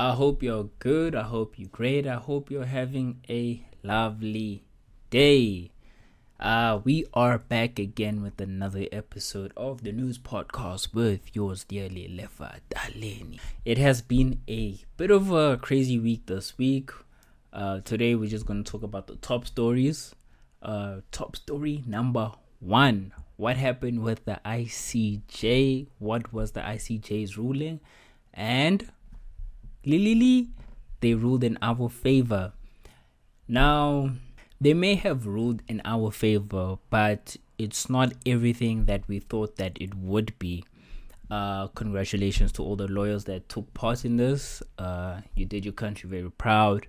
I hope you're good. I hope you're great. I hope you're having a lovely day. Uh, we are back again with another episode of the news podcast with yours dearly, Lefa Taleni. It has been a bit of a crazy week this week. Uh, today we're just going to talk about the top stories. Uh, top story number one What happened with the ICJ? What was the ICJ's ruling? And Lily, they ruled in our favor. Now, they may have ruled in our favor, but it's not everything that we thought that it would be. Uh, congratulations to all the lawyers that took part in this. Uh, you did your country very proud.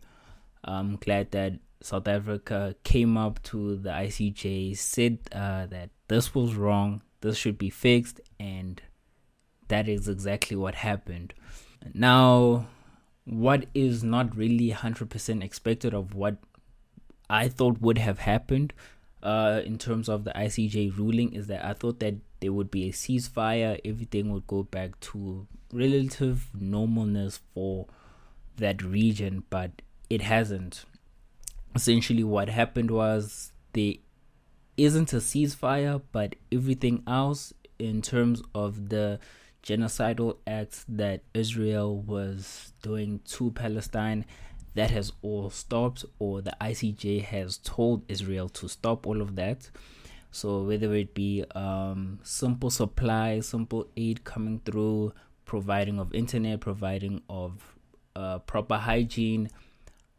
I'm glad that South Africa came up to the ICJ, said uh, that this was wrong, this should be fixed, and that is exactly what happened. Now, what is not really 100% expected of what I thought would have happened uh, in terms of the ICJ ruling is that I thought that there would be a ceasefire, everything would go back to relative normalness for that region, but it hasn't. Essentially, what happened was there isn't a ceasefire, but everything else in terms of the genocidal acts that Israel was doing to Palestine that has all stopped or the ICJ has told Israel to stop all of that. So whether it be um, simple supply, simple aid coming through, providing of internet, providing of uh, proper hygiene,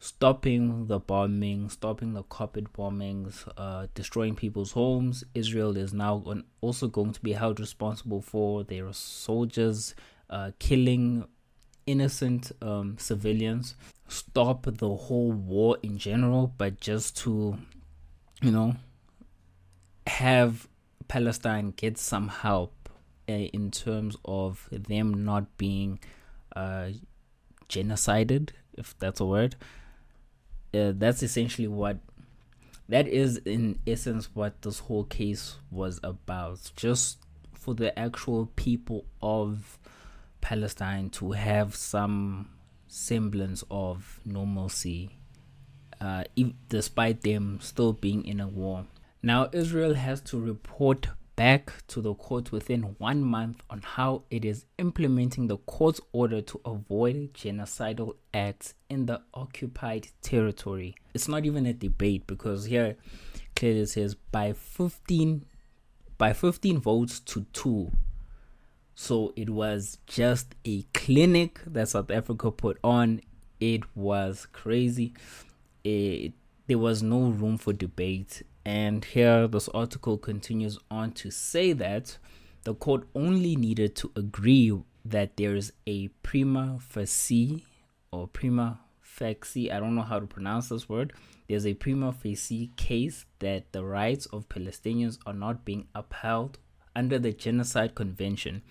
stopping the bombing, stopping the carpet bombings, uh, destroying people's homes. Israel is now also going to be held responsible for their soldiers uh, killing innocent um, civilians. Stop the whole war in general, but just to, you know, have Palestine get some help uh, in terms of them not being uh, genocided, if that's a word uh, that's essentially what that is in essence what this whole case was about just for the actual people of Palestine to have some semblance of normalcy uh, if, despite them still being in a war. Now, Israel has to report back to the court within one month on how it is implementing the court's order to avoid genocidal acts in the occupied territory. It's not even a debate because here clearly says by 15 by 15 votes to 2 so it was just a clinic that South Africa put on. It was crazy. It, there was no room for debate. And here, this article continues on to say that the court only needed to agree that there is a prima facie or prima facie, I don't know how to pronounce this word. There's a prima facie case that the rights of Palestinians are not being upheld under the Genocide Convention.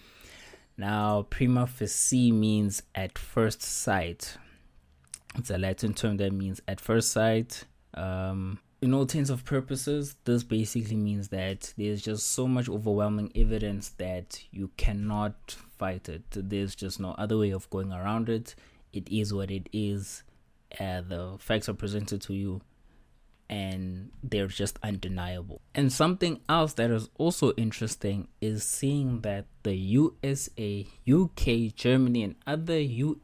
Now, prima facie means at first sight. It's a Latin term that means at first sight. Um, in all intents of purposes, this basically means that there's just so much overwhelming evidence that you cannot fight it. There's just no other way of going around it. It is what it is. Uh, the facts are presented to you and they're just undeniable. And something else that is also interesting is seeing that the USA, UK, Germany, and other U-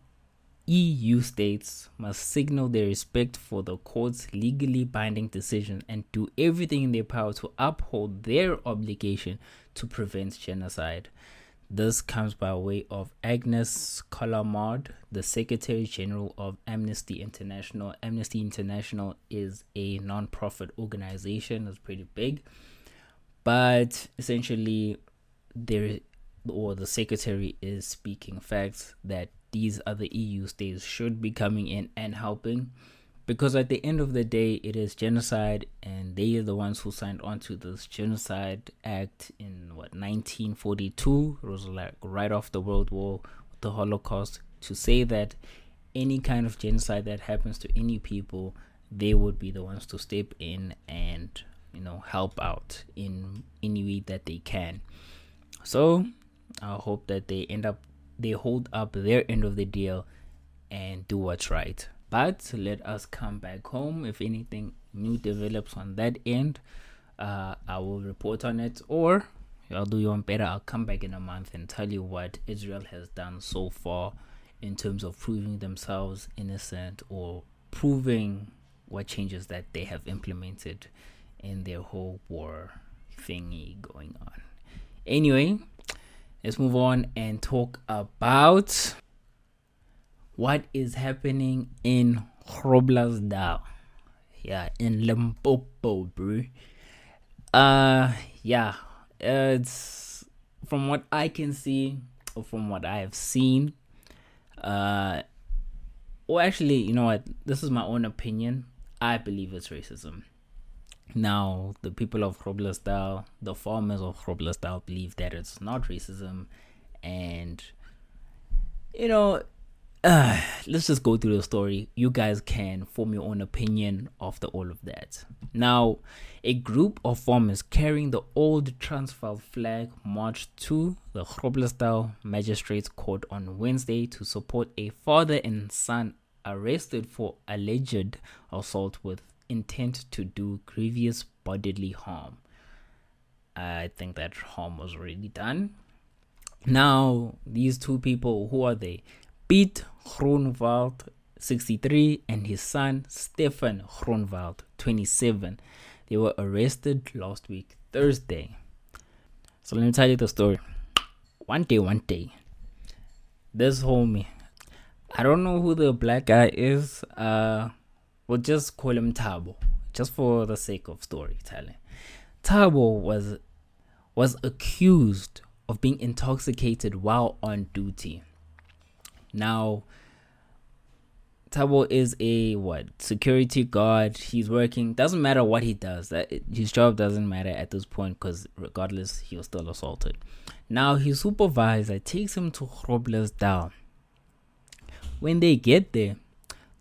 EU states must signal their respect for the court's legally binding decision and do everything in their power to uphold their obligation to prevent genocide. This comes by way of Agnes Callamard, the Secretary General of Amnesty International. Amnesty International is a non-profit organization, it's pretty big. But essentially there or the secretary is speaking facts that these other EU states should be coming in and helping. Because at the end of the day it is genocide and they are the ones who signed on to this genocide act in what 1942 it was like right off the world war the holocaust. To say that any kind of genocide that happens to any people they would be the ones to step in and you know help out in any way that they can. So i hope that they end up they hold up their end of the deal and do what's right. But let us come back home. If anything new develops on that end, uh, I will report on it, or I'll do you one better. I'll come back in a month and tell you what Israel has done so far in terms of proving themselves innocent or proving what changes that they have implemented in their whole war thingy going on. Anyway, let's move on and talk about what is happening in Groblersdal. Yeah, in Limpopo, bro. Uh, yeah, it's from what I can see, or from what I have seen. Uh, well, actually, you know what? This is my own opinion. I believe it's racism. Now, the people of Groblersdal, the farmers of Groblersdal, believe that it's not racism, and you know, uh, let's just go through the story. You guys can form your own opinion after all of that. Now, a group of farmers carrying the old Transvaal flag marched to the Groblersdal Magistrates Court on Wednesday to support a father and son arrested for alleged assault with intent to do grievous bodily harm. I think that harm was already done. Now, these two people, who are they? Piet Groenewald, 63, and his son Stefan Groenewald, 27. They were arrested last week, Thursday. So let me tell you the story. One day, one day, this homie, I don't know who the black guy is. Uh, we'll just call him Tabo, just for the sake of storytelling. Tabo was was accused of being intoxicated while on duty. Now, Tabo is a what security guard. He's working. Doesn't matter what he does. That his job doesn't matter at this point because regardless, he was still assaulted. Now his supervisor takes him to Groblersdal. When they get there,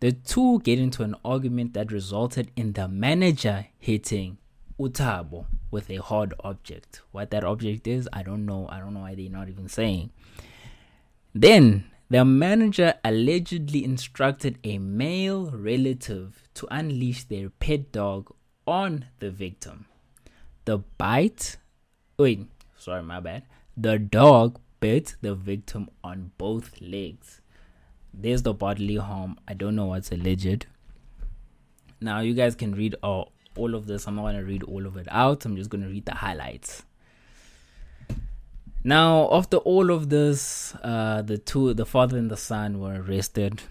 the two get into an argument that resulted in the manager hitting Utabo with a hard object. What that object is, I don't know. I don't know why they're not even saying. Then the manager allegedly instructed a male relative to unleash their pet dog on the victim. The bite, wait, sorry, my bad. The dog bit the victim on both legs. There's the bodily harm. I don't know what's alleged. Now, you guys can read all, all of this. I'm not to read all of it out. I'm just to read the highlights. Now, after all of this, uh, the two, the father and the son, were arrested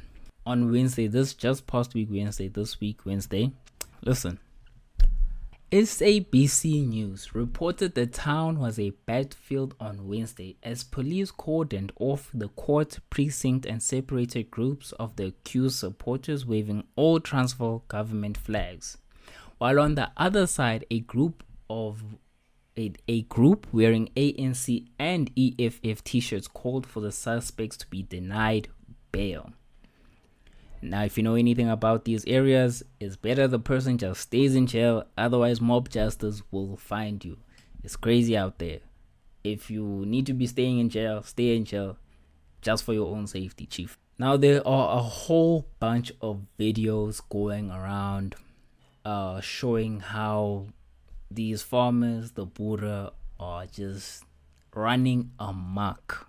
on Wednesday. This just past week, Wednesday. This week, Wednesday. Listen. SABC News reported the town was a battlefield on Wednesday as police cordoned off the court precinct and separated groups of the accused supporters waving all Transvaal government flags. While on the other side, a group of a, a group wearing ANC and EFF t shirts called for the suspects to be denied bail. Now, if you know anything about these areas, it's better the person just stays in jail, otherwise, mob justice will find you. It's crazy out there. If you need to be staying in jail, stay in jail just for your own safety, chief. Now, there are a whole bunch of videos going around uh, showing how these farmers, the Buddha, are just running amok.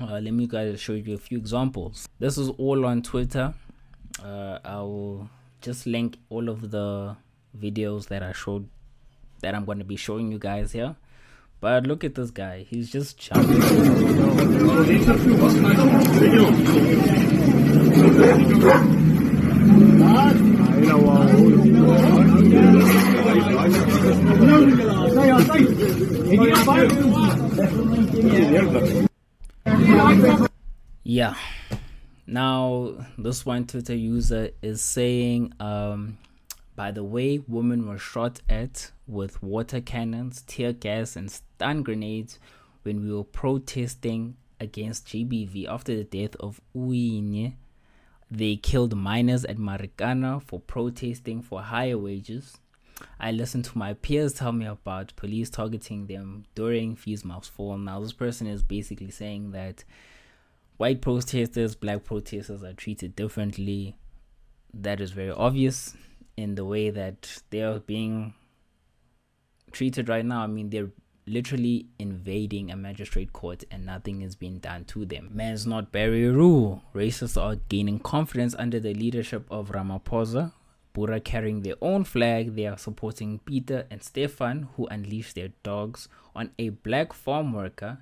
Uh, let me guys show you a few examples. This is all on Twitter. Uh, I will just link all of the videos that I showed that I'm going to be showing you guys here. But look at this guy. He's just jumping. Yeah. Now, this one Twitter user is saying, um, by the way, women were shot at with water cannons, tear gas, and stun grenades when we were protesting against GBV after the death of Uyinene. They killed miners at Marikana for protesting for higher wages. I listened to my peers tell me about police targeting them during Mouths Fall. Now, this person is basically saying that white protesters, black protesters are treated differently. That is very obvious in the way that they are being treated right now. I mean, they're literally invading a magistrate court and nothing is being done to them. Man's not a rule. Racists are gaining confidence under the leadership of Ramaphosa. Boere carrying their own flag, they are supporting Peter and Stefan, who unleashed their dogs on a black farm worker.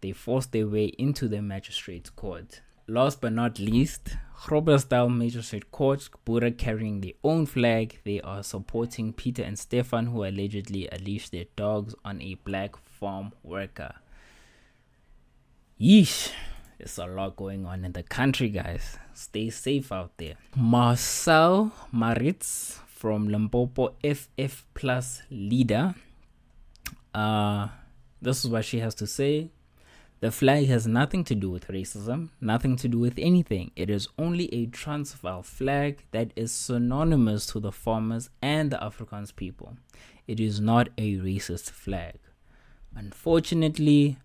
They forced their way into the magistrate's court. Last but not least, Groblersdal Magistrate Court, Boere carrying their own flag. They are supporting Peter and Stefan, who allegedly unleashed their dogs on a black farm worker. Yeesh, there's a lot going on in the country, guys. Stay safe out there. Marcel Maritz from Limpopo FF Plus leader. Uh, this is what she has to say. The flag has nothing to do with racism, nothing to do with anything. It is only a Transvaal flag that is synonymous to the farmers and the Afrikaans people. It is not a racist flag. Unfortunately,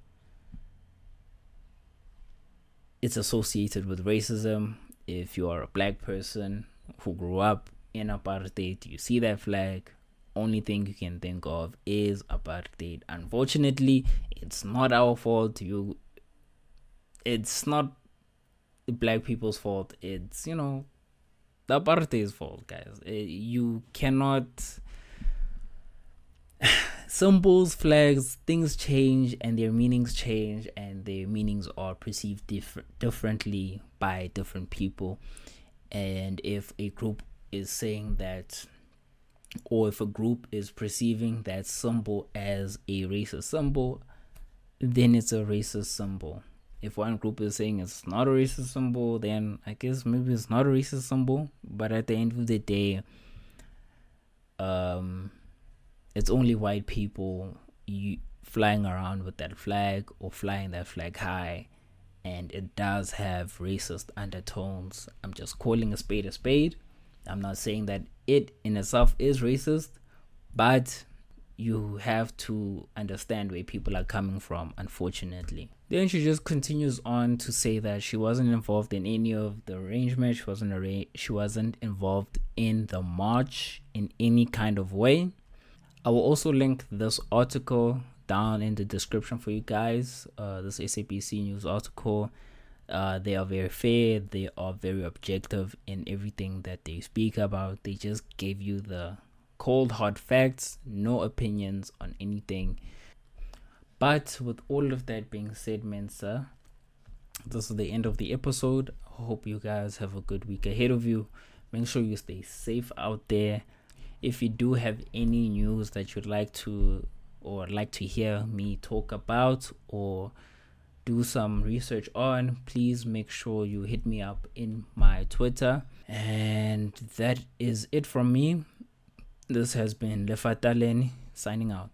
it's associated with racism. If you are a black person who grew up in apartheid, you see that flag, only thing you can think of is apartheid. Unfortunately, it's not our fault. You, it's not the black people's fault. It's you know, the apartheid's fault, guys. Eh, you cannot. Symbols, flags, things change and their meanings change, and their meanings are perceived diff- differently by different people. And if a group is saying that or if a group is perceiving that symbol as a racist symbol, then it's a racist symbol. If one group is saying it's not a racist symbol, then I guess maybe it's not a racist symbol. But at the end of the day, um, it's only white people you flying around with that flag or flying that flag high, and it does have racist undertones. I'm just calling a spade a spade. I'm not saying that it in itself is racist, but you have to understand where people are coming from, unfortunately. Then she just continues on to say that she wasn't involved in any of the arrangement. She wasn't arra- she wasn't involved in the march in any kind of way. I will also link this article down in the description for you guys. Uh, this SABC news article. Uh, they are very fair. They are very objective in everything that they speak about. They just give you the cold hard facts, no opinions on anything. But with all of that being said, Mensa, this is the end of the episode. Hope you guys have a good week ahead of you. Make sure you stay safe out there. If you do have any news that you'd like to or like to hear me talk about or do some research on, please make sure you hit me up in my Twitter. And that is it from me. This has been Lefa Taleni signing out.